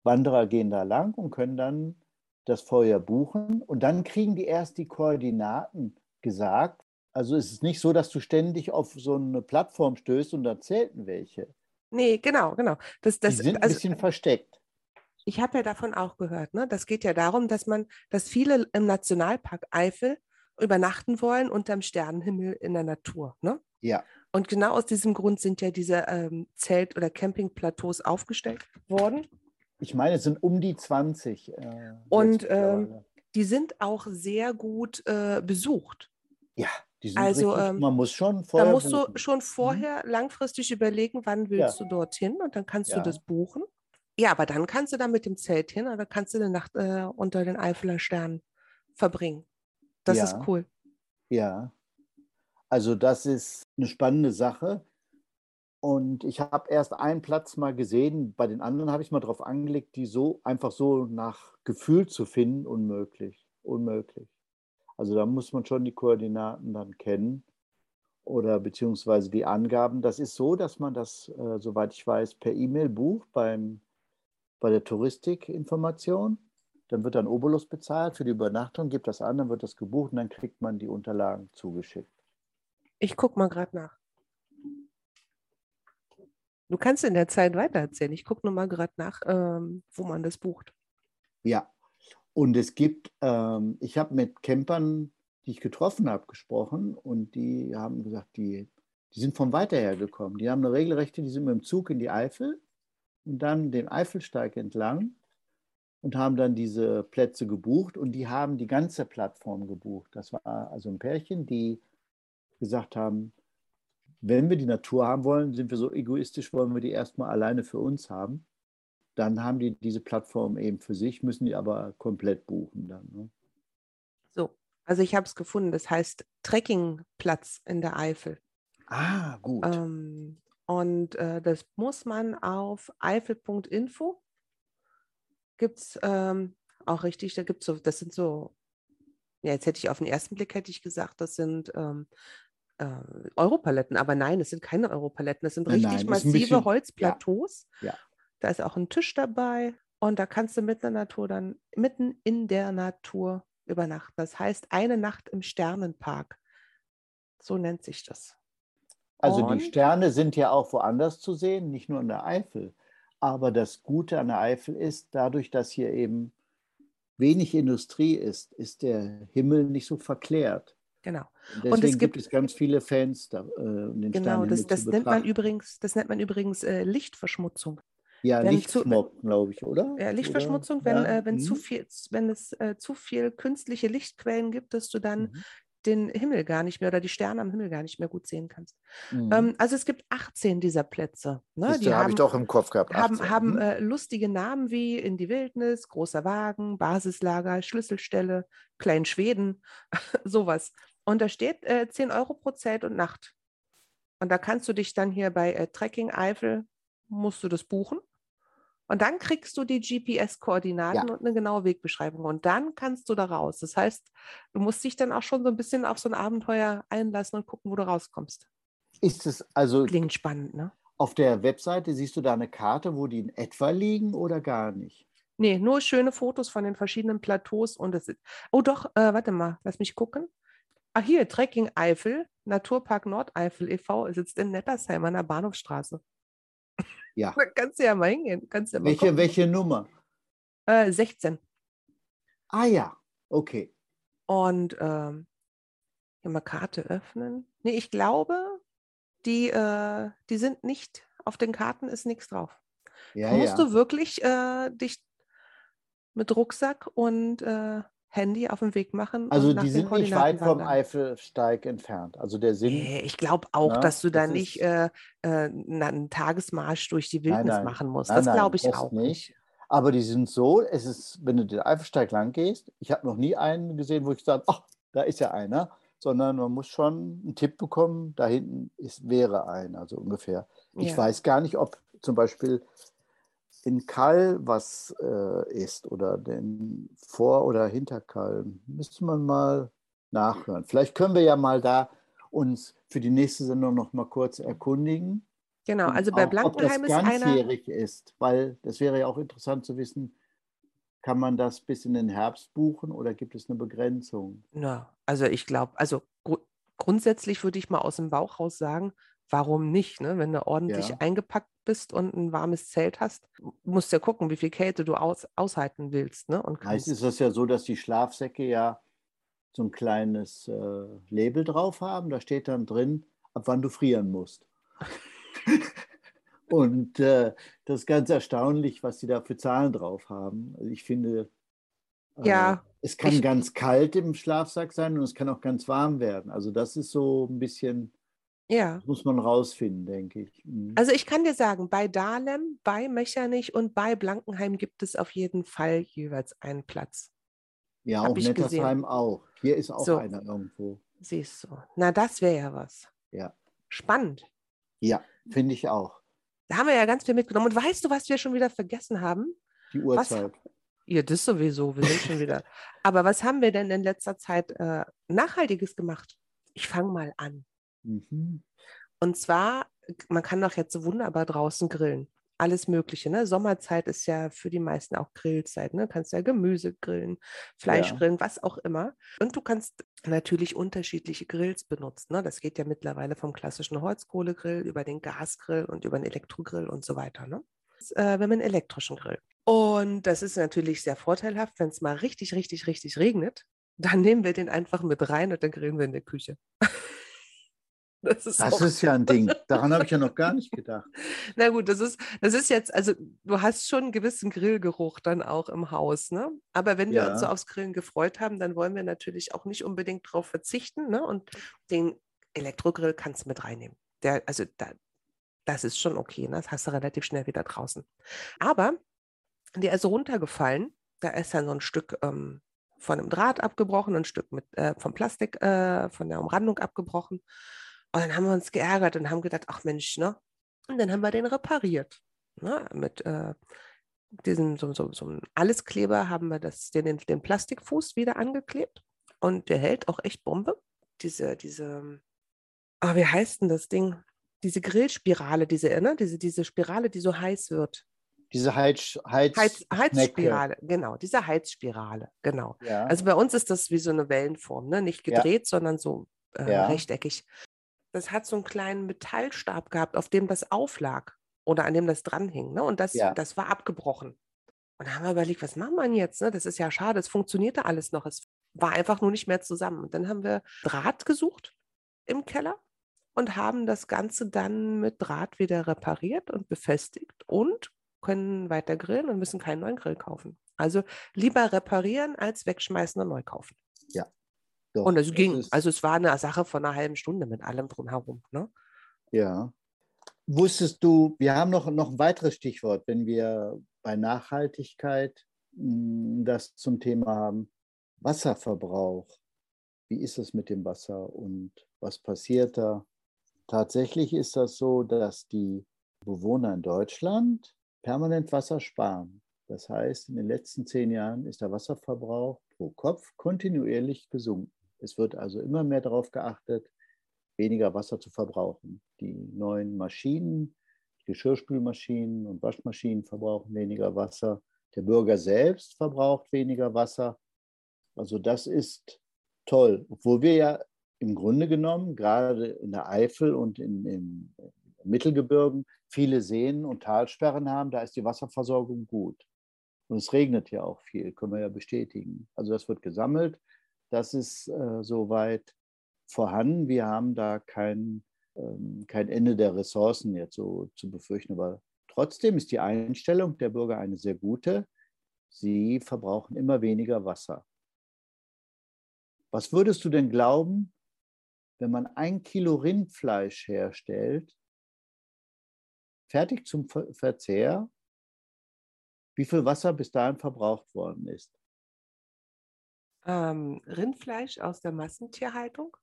Wanderer gehen da lang und können dann das Feuer buchen. Und dann kriegen die erst die Koordinaten gesagt. Also es ist nicht so, dass du ständig auf so eine Plattform stößt und da zählten welche. Nee, genau, genau. Das, das, die sind ein also, bisschen versteckt. ich habe ja davon auch gehört. Ne? Das geht ja darum, dass man, dass viele im Nationalpark Eifel übernachten wollen unterm Sternenhimmel in der Natur. Ne? Ja. Und genau aus diesem Grund sind ja diese ähm, Zelt- oder Campingplateaus aufgestellt worden. Ich meine, es sind um die 20. Äh, Und, ähm. Die sind auch sehr gut äh, besucht. ja, die sind also, richtig, ähm, man muss schon Da vorher musst buchen. du schon vorher langfristig überlegen, wann willst du dorthin und dann kannst Ja. du das buchen. Ja, aber dann kannst du da mit dem Zelt hin oder kannst du eine Nacht äh, unter den Eifeler Sternen verbringen. Das ist Ja. cool. Ja, also das ist eine spannende Sache. Und ich habe erst einen Platz mal gesehen, bei den anderen habe ich mal drauf angelegt, die so einfach so nach Gefühl zu finden, unmöglich. Unmöglich. Also da muss man schon die Koordinaten dann kennen oder beziehungsweise die Angaben. Das ist so, dass man das, äh, soweit ich weiß, per E-Mail bucht beim bei der Touristikinformation. Dann wird dann Obolus bezahlt für die Übernachtung, gibt das an, dann wird das gebucht und dann kriegt man die Unterlagen zugeschickt. Ich gucke mal gerade nach. Du kannst in der Zeit weitererzählen. Ich gucke nur mal gerade nach, ähm, wo man das bucht. Ja, und es gibt, ähm, ich habe mit Campern, die ich getroffen habe, gesprochen und die haben gesagt, die, die sind von weiter her gekommen. Die haben eine regelrechte, die sind mit dem Zug in die Eifel und dann den Eifelsteig entlang und haben dann diese Plätze gebucht und die haben die ganze Plattform gebucht. Das war also ein Pärchen, die gesagt haben, wenn wir die Natur haben wollen, sind wir so egoistisch, wollen wir die erstmal alleine für uns haben. Dann haben die diese Plattform eben für sich, müssen die aber komplett buchen dann. Ne? So, also ich habe es gefunden. Das heißt Trekkingplatz in der Eifel. Ah, gut. Ähm, und äh, das muss man auf eifel.info gibt es ähm, auch richtig, da gibt es so, das sind so, ja, jetzt hätte ich auf den ersten Blick hätte ich gesagt, das sind ähm, äh, Europaletten, aber nein, es sind keine Europaletten, das sind richtig nein, massive bisschen- Holzplateaus. Ja. Da ist auch ein Tisch dabei und da kannst du mitten in der Natur dann, mitten in der Natur übernachten. Das heißt, eine Nacht im Sternenpark. So nennt sich das. Also Und- die Sterne sind ja auch woanders zu sehen, nicht nur in der Eifel. Aber das Gute an der Eifel ist, dadurch, dass hier eben wenig Industrie ist, ist der Himmel nicht so verklärt. Genau. Und Und es deswegen gibt, gibt- es ganz viele Fans, da, äh, um den Genau, das, das zu nennt man übrigens, das nennt man übrigens äh, Lichtverschmutzung. Ja, wenn zu- Lichtsmog, glaube ich, oder? Ja, Lichtverschmutzung, Oder? wenn, Ja, äh, wenn, zu mhm. viel, wenn es äh, zu viel künstliche Lichtquellen gibt, dass du dann Mhm. den Himmel gar nicht mehr oder die Sterne am Himmel gar nicht mehr gut sehen kannst. Mhm. Ähm, also es gibt 18 dieser Plätze. Ne? Die habe haben, ich doch im Kopf gehabt. haben, 18. haben Mhm. äh, lustige Namen wie In die Wildnis, Großer Wagen, Basislager, Schlüsselstelle, Klein Schweden, sowas. Und da steht äh, 10 Euro pro Zelt und Nacht. Und da kannst du dich dann hier bei äh, Trekking Eifel, musst du das buchen. Und dann kriegst du die GPS-Koordinaten Ja. und eine genaue Wegbeschreibung. Und dann kannst du da raus. Das heißt, du musst dich dann auch schon so ein bisschen auf so ein Abenteuer einlassen und gucken, wo du rauskommst. Ist es also Klingt spannend, ne? auf der Webseite, siehst du da eine Karte, wo die in etwa liegen oder gar nicht? Nee, nur schöne Fotos von den verschiedenen Plateaus und es ist. Oh doch, äh, warte mal, lass mich gucken. Ah, hier, Trekking Eifel, Naturpark Nordeifel e.V. sitzt in Nettersheim an der Bahnhofstraße. Ja. Da kannst du ja mal hingehen. Kannst du ja mal Welche, gucken. welche Nummer? Äh, 16. Ah ja, okay. Und ähm, hier mal Karte öffnen. Nee, ich glaube, die, äh, die sind nicht, auf den Karten ist nichts drauf. Ja, Da musst ja. du wirklich äh, dich mit Rucksack und äh, Handy auf den Weg machen. Also die sind nicht weit vom. Eifelsteig entfernt. Also der Sinn. Nee, ich glaube auch, ne, dass du da nicht äh, äh, einen Tagesmarsch durch die Wildnis nein. machen musst. Nein, das nein, glaube ich das auch nicht. nicht. Aber die sind so, es ist, wenn du den Eifelsteig lang gehst, ich habe noch nie einen gesehen, wo ich sage, ach, da ist ja einer, sondern man muss schon einen Tipp bekommen, da hinten ist, wäre einer, so ungefähr. Ich Ja. weiß gar nicht, ob zum Beispiel in Kall was äh, ist oder den Vor- oder Hinterkall. Müsste man mal nachhören. Vielleicht können wir ja mal da uns für die nächste Sendung noch mal kurz erkundigen. Genau, also bei auch, Blankenheim ob ist das einer. ganzjährig ist, weil das wäre ja auch interessant zu wissen, kann man das bis in den Herbst buchen oder gibt es eine Begrenzung? Ja, also ich glaube, also gru grundsätzlich würde ich mal aus dem Bauch raus sagen, warum nicht? Ne? Wenn du ordentlich Ja. eingepackt bist und ein warmes Zelt hast, musst du ja gucken, wie viel Kälte du aus aushalten willst. Ne? Und Meist ist es ja so, dass die Schlafsäcke ja so ein kleines äh, Label drauf haben. Da steht dann drin, ab wann du frieren musst. Und äh, das ist ganz erstaunlich, was sie da für Zahlen drauf haben. Also ich finde, äh, Ja, es kann ich- ganz kalt im Schlafsack sein und es kann auch ganz warm werden. Also das ist so ein bisschen, Ja. das muss man rausfinden, denke ich. Mhm. Also ich kann dir sagen, bei Dahlem, bei Mechernich und bei Blankenheim gibt es auf jeden Fall jeweils einen Platz. ja, hab auch gesehen. Nettersheim auch. Hier ist auch So. einer irgendwo. Siehst du. Na, das wäre ja was. Ja. Spannend. Ja, finde ich auch. Da haben wir ja ganz viel mitgenommen. Und weißt du, was wir schon wieder vergessen haben? Die Was- Uhrzeit. Ja, das sowieso. Wir sind schon wieder. Aber was haben wir denn in letzter Zeit äh, Nachhaltiges gemacht? Ich fange mal an. Mhm. Und zwar, man kann doch jetzt so wunderbar draußen grillen. alles Mögliche. Ne? Sommerzeit ist ja für die meisten auch Grillzeit. Ne? Du kannst ja Gemüse grillen, Fleisch Ja. grillen, was auch immer. Und du kannst natürlich unterschiedliche Grills benutzen. Ne? Das geht ja mittlerweile vom klassischen Holzkohlegrill über den Gasgrill und über den Elektrogrill und so weiter. Ne? Äh, wir haben einen elektrischen Grill. Und das ist natürlich sehr vorteilhaft, wenn es mal richtig, richtig, richtig regnet. Dann nehmen wir den einfach mit rein und dann grillen wir in der Küche. Das ist Das ist ja ein Ding. Daran habe ich ja noch gar nicht gedacht. Na gut, das ist, das ist jetzt, also du hast schon einen gewissen Grillgeruch dann auch im Haus, ne? Aber wenn wir uns so Ja. aufs Grillen gefreut haben, dann wollen wir natürlich auch nicht unbedingt darauf verzichten, ne? Und den Elektrogrill kannst du mit reinnehmen. Der, also da, das ist schon okay, ne? Das hast du relativ schnell wieder draußen. Aber der ist runtergefallen, da ist dann so ein Stück ähm, von einem Draht abgebrochen, ein Stück mit, äh, vom Plastik, äh, von der Umrandung abgebrochen. Und dann haben wir uns geärgert und haben gedacht, ach Mensch, ne? Und dann haben wir den repariert. Ne? Mit äh, diesem so, so, so Alleskleber haben wir das, den, den, Plastikfuß wieder angeklebt. Und der hält auch echt Bombe. Diese, diese, ah, wie heißt denn das Ding? Diese Grillspirale, diese, ne? diese, diese Spirale, die so heiß wird. Diese Heiz, Heiz, Heiz. Heizspirale, genau, diese Heizspirale, genau. Ja. Also bei uns ist das wie so eine Wellenform, ne? nicht Ja. gedreht, sondern so äh, Ja. rechteckig. Das hat so einen kleinen Metallstab gehabt, auf dem das auflag oder an dem das dranhing. Ne? Und das, Ja. das war abgebrochen. Und da haben wir überlegt, was machen wir jetzt? Ne? Das ist ja schade, es funktionierte alles noch. Es war einfach nur nicht mehr zusammen. Und dann haben wir Draht gesucht im Keller und haben das Ganze dann mit Draht wieder repariert und befestigt und können weiter grillen und müssen keinen neuen Grill kaufen. Also lieber reparieren als wegschmeißen und neu kaufen. Doch, Und es ging. Also es war eine Sache von einer halben Stunde mit allem drumherum. Ne? Ja. Wusstest du, wir haben noch, noch ein weiteres Stichwort, wenn wir bei Nachhaltigkeit mh, das zum Thema haben. Wasserverbrauch. Wie ist es mit dem Wasser und was passiert da? Tatsächlich ist das so, dass die Bewohner in Deutschland permanent Wasser sparen. Das heißt, in den letzten zehn Jahren ist der Wasserverbrauch pro Kopf kontinuierlich gesunken. Es wird also immer mehr darauf geachtet, weniger Wasser zu verbrauchen. Die neuen Maschinen, Geschirrspülmaschinen und Waschmaschinen verbrauchen weniger Wasser. Der Bürger selbst verbraucht weniger Wasser. Also das ist toll, obwohl wir ja im Grunde genommen gerade in der Eifel und in, in Mittelgebirgen viele Seen und Talsperren haben. Da ist die Wasserversorgung gut. Und es regnet ja auch viel, können wir ja bestätigen. Also das wird gesammelt. Das ist äh, soweit vorhanden. Wir haben da kein, ähm, kein Ende der Ressourcen jetzt so zu befürchten. Aber trotzdem ist die Einstellung der Bürger eine sehr gute. Sie verbrauchen immer weniger Wasser. Was würdest du denn glauben, wenn man ein Kilo Rindfleisch herstellt, fertig zum Ver Verzehr, wie viel Wasser bis dahin verbraucht worden ist? Ähm, Rindfleisch aus der Massentierhaltung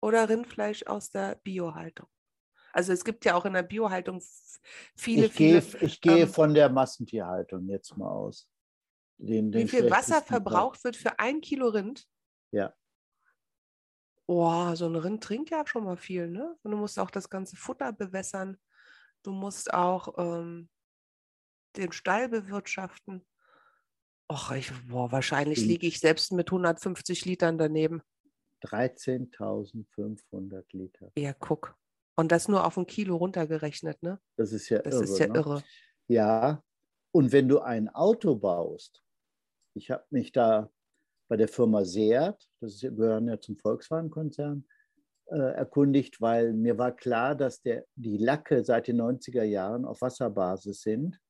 oder Rindfleisch aus der Biohaltung? Also es gibt ja auch in der Biohaltung viele, ich gehe, viele. ich gehe ähm, von der Massentierhaltung jetzt mal aus. Den, Wie den viel Wasser schlechtesten Fall. verbraucht wird für ein Kilo Rind? Ja. Oh, so ein Rind trinkt ja schon mal viel, ne? Und du musst auch das ganze Futter bewässern. Du musst auch ähm, den Stall bewirtschaften. Och, ich, boah, wahrscheinlich liege ich selbst mit 150 Litern daneben. 13.500 Liter. Ja, guck. Und das nur auf ein Kilo runtergerechnet, ne? Das ist ja Das irre. ist ja ne? irre. Ja, und wenn du ein Auto baust, ich habe mich da bei der Firma Seat, das ist, gehören ja zum Volkswagen-Konzern, äh, erkundigt, weil mir war klar, dass der, die Lacke seit den 90er Jahren auf Wasserbasis sind.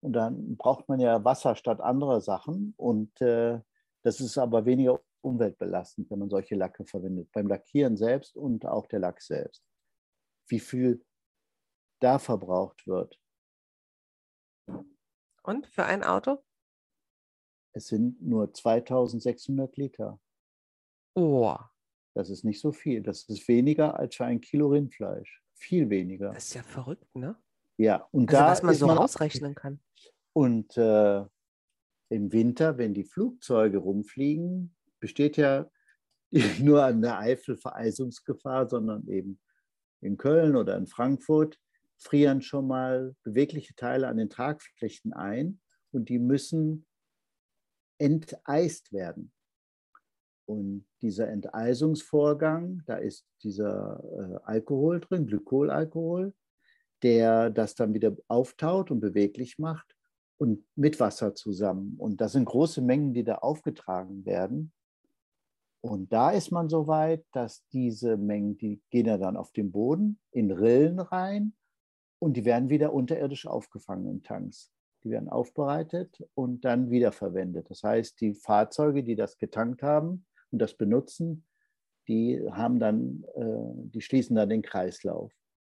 Und dann braucht man ja Wasser statt anderer Sachen. Und äh, das ist aber weniger umweltbelastend, wenn man solche Lacke verwendet. Beim Lackieren selbst und auch der Lack selbst. Wie viel da verbraucht wird. Und für ein Auto? Es sind nur 2600 Liter. Oh, Das ist nicht so viel. Das ist weniger als für ein Kilo Rindfleisch. Viel weniger. das ist ja verrückt, ne? Ja, und Also da was man so man ausrechnen kann. Und äh, im Winter, wenn die Flugzeuge rumfliegen, besteht ja nicht nur an der Eifel Vereisungsgefahr, sondern eben in Köln oder in Frankfurt frieren schon mal bewegliche Teile an den Tragflächen ein und die müssen enteist werden. Und dieser Enteisungsvorgang, da ist dieser äh, Alkohol drin, Glykolalkohol, der das dann wieder auftaut und beweglich macht und mit Wasser zusammen. Und das sind große Mengen, die da aufgetragen werden. Und da ist man so weit, dass diese Mengen, die gehen ja dann auf den Boden, in Rillen rein und die werden wieder unterirdisch aufgefangen in Tanks. Die werden aufbereitet und dann wiederverwendet. Das heißt, die Fahrzeuge, die das getankt haben und das benutzen, die haben dann, äh, die schließen dann den Kreislauf.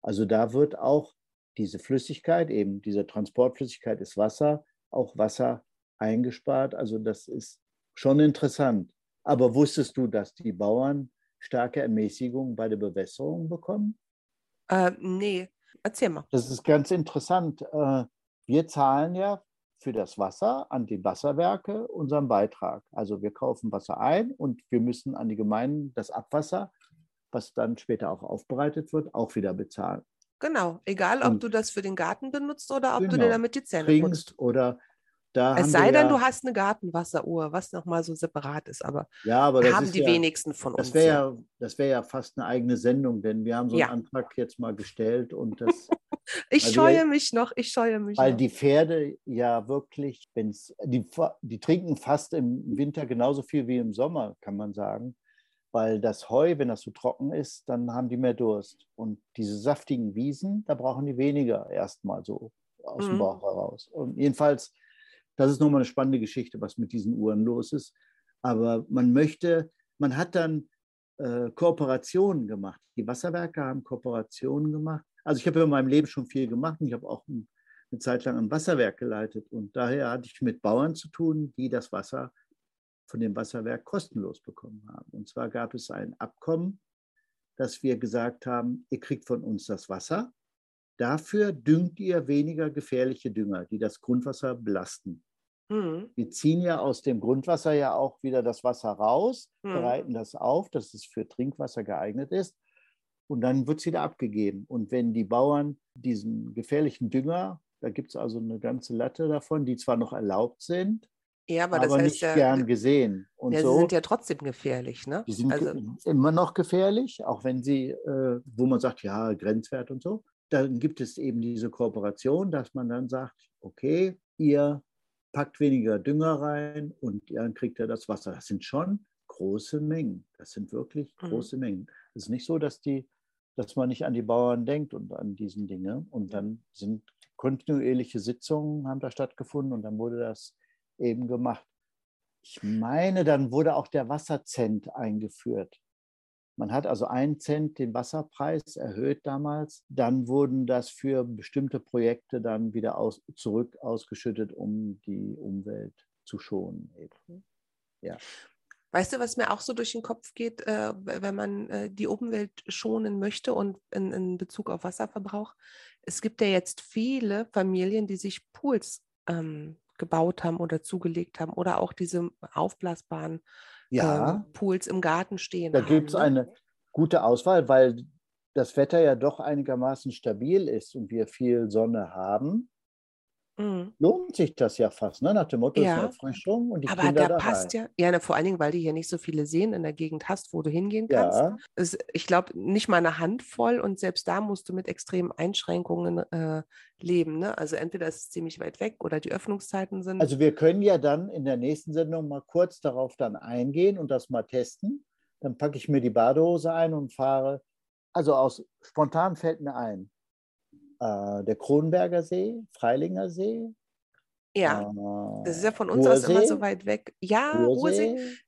Also da wird auch diese Flüssigkeit, eben diese Transportflüssigkeit ist Wasser, auch Wasser eingespart. Also das ist schon interessant. Aber wusstest du, dass die Bauern starke Ermäßigung bei der Bewässerung bekommen? Äh, nee, erzähl mal. Das ist ganz interessant. Äh, wir zahlen ja für das Wasser an die Wasserwerke unseren Beitrag. Also wir kaufen Wasser ein und wir müssen an die Gemeinden das Abwasser, was dann später auch aufbereitet wird, auch wieder bezahlen. Genau, egal ob und du das für den Garten benutzt oder ob genau, du dir genau. damit die Zähne trinkst putzt. oder da es sei denn, ja, du hast eine Gartenwasseruhr, was nochmal so separat ist, aber, ja, aber haben die ja, wenigsten von das uns. Wär ja, das wäre ja fast eine eigene Sendung, denn wir haben so einen Antrag jetzt mal gestellt und das. ich scheue mich noch, ich scheue mich. Weil noch. die Pferde ja wirklich, wenn's, die, die trinken fast im Winter genauso viel wie im Sommer, kann man sagen. Weil das Heu, wenn das so trocken ist, dann haben die mehr Durst. Und diese saftigen Wiesen, da brauchen die weniger erstmal so aus mhm. dem Bauch heraus. Und jedenfalls das ist nochmal eine spannende Geschichte, was mit diesen Uhren los ist. Aber man möchte, man hat dann äh, Kooperationen gemacht. Die Wasserwerke haben Kooperationen gemacht. Also ich habe in meinem Leben schon viel gemacht. Ich habe auch ein, eine Zeit lang ein Wasserwerk geleitet. Und daher hatte ich mit Bauern zu tun, die das Wasser von dem Wasserwerk kostenlos bekommen haben. Und zwar gab es ein Abkommen, dass wir gesagt haben, ihr kriegt von uns das Wasser. Dafür düngt ihr weniger gefährliche Dünger, die das Grundwasser belasten. Mhm. Wir ziehen ja aus dem Grundwasser ja auch wieder das Wasser raus, mhm. bereiten das auf, dass es für Trinkwasser geeignet ist. Und dann wird es wieder abgegeben. Und wenn die Bauern diesen gefährlichen Dünger, da gibt es also eine ganze Latte davon, die zwar noch erlaubt sind, ja, aber, aber nicht ja, gern gesehen. Und ja, so, sie sind ja trotzdem gefährlich, ne? Die sind also, immer noch gefährlich, auch wenn sie, äh, wo man sagt, ja, Grenzwert und so. Dann gibt es eben diese Kooperation, dass man dann sagt, okay, ihr packt weniger Dünger rein und dann kriegt er das Wasser. Das sind schon große Mengen. Das sind wirklich mhm. große mhm. Mengen. Es ist nicht so, dass, die, dass man nicht an die Bauern denkt und an diesen Dinge. Und dann sind kontinuierliche Sitzungen haben da stattgefunden und dann wurde das eben gemacht. Ich meine, dann wurde auch der Wasserzent eingeführt. Man hat also einen Cent den Wasserpreis erhöht damals. Dann wurden das für bestimmte Projekte dann wieder aus, zurück ausgeschüttet, um die Umwelt zu schonen. Ja. Weißt du, was mir auch so durch den Kopf geht, äh, wenn man äh, die Umwelt schonen möchte und in, in, Bezug auf Wasserverbrauch? Es gibt ja jetzt viele Familien, die sich Pools ähm, gebaut haben oder zugelegt haben oder auch diese aufblasbaren ja. ähm, Pools im Garten stehen. Da gibt es ne? eine gute Auswahl, weil das Wetter ja doch einigermaßen stabil ist und wir viel Sonne haben. Mhm. Lohnt sich das ja fast, ne? nach dem Motto ja. Erfrischung und die Aber Kinder da passt ja, ja, ne, vor allen Dingen, weil du hier nicht so viele Seen in der Gegend hast, wo du hingehen kannst. Ja. Ist, ich glaube, nicht mal eine Handvoll und selbst da musst du mit extremen Einschränkungen äh, leben. Ne? Also entweder ist es ziemlich weit weg oder die Öffnungszeiten sind. Also wir können ja dann in der nächsten Sendung mal kurz darauf dann eingehen und das mal testen. Dann packe ich mir die Badehose ein und fahre. Also aus spontan fällt mir ein, äh, der Kronberger See, Freilinger See. Ja, äh, das ist ja von uns Ruhrsee, aus immer so weit weg. Ja, Ruhrsee. Ruhrsee.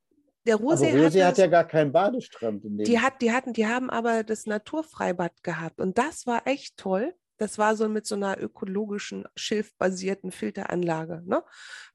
Der Ruhrsee, aber Ruhrsee hat, hat ja gar keinen Badestrand. Die, hat, die, hatten, die haben aber das Naturfreibad gehabt und das war echt toll. Das war so mit so einer ökologischen, schilfbasierten Filteranlage. Ne?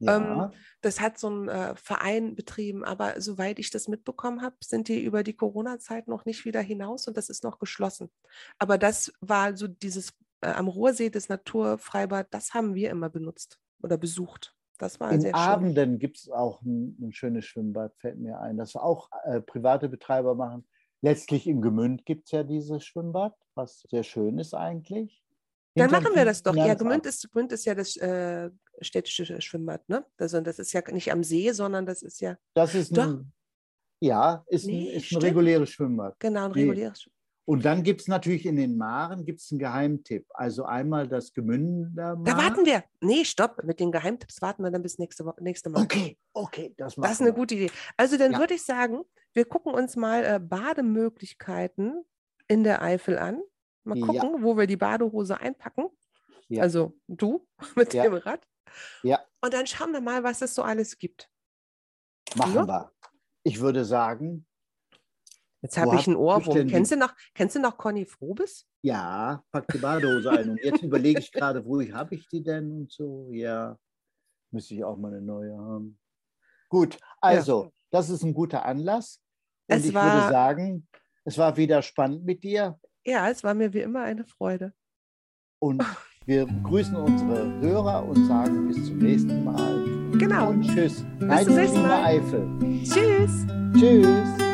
Ja. Ähm, das hat so ein äh, Verein betrieben, aber soweit ich das mitbekommen habe, sind die über die Corona-Zeit noch nicht wieder hinaus und das ist noch geschlossen. Aber das war so dieses äh, am Ruhrsee, das Naturfreibad, das haben wir immer benutzt oder besucht. Das war In sehr Abenden gibt es auch ein, ein, schönes Schwimmbad, fällt mir ein, das auch äh, private Betreiber machen. Letztlich im Gemünd gibt es ja dieses Schwimmbad, was sehr schön ist eigentlich. Dann machen wir das doch. Ja. Gmünd ist, Gmünd ist ja das äh, städtische Schwimmbad, ne? Also das ist ja nicht am See, sondern das ist ja Das ist Doch. ein, ja, ist, ein, Nee, ist ein reguläres Schwimmbad. genau ein reguläres. Und dann gibt es natürlich in den Maren gibt's einen Geheimtipp. Also einmal das Gemünder Da warten wir. Nee, stopp. Mit den Geheimtipps warten wir dann bis nächste, Woche, nächste Mal. Okay, okay, das machen Das ist eine wir. gute Idee. Also dann Ja. würde ich sagen, wir gucken uns mal äh, Bademöglichkeiten in der Eifel an. Mal Ja. gucken, wo wir die Badehose einpacken. Ja. Also du mit Ja. dem Rad. Ja. Und dann schauen wir mal, was es so alles gibt. Machen Ja. wir. Ich würde sagen, Jetzt habe ich einen ihr Ohrwurm. Kennst du noch, kennst du noch Conny Frobes? ja, pack die Badehose ein. Und jetzt überlege ich gerade, wo ich habe ich die denn und so. Ja, müsste ich auch mal eine neue haben. Gut, also, das ist ein guter Anlass. Und Es ich war- würde sagen, es war wieder spannend mit dir. Ja, es war mir wie immer eine Freude. Und wir grüßen unsere Hörer und sagen bis zum nächsten Mal. Genau. Und tschüss. zum Eine nächsten liebe Mal. Eifel. Tschüss. Tschüss.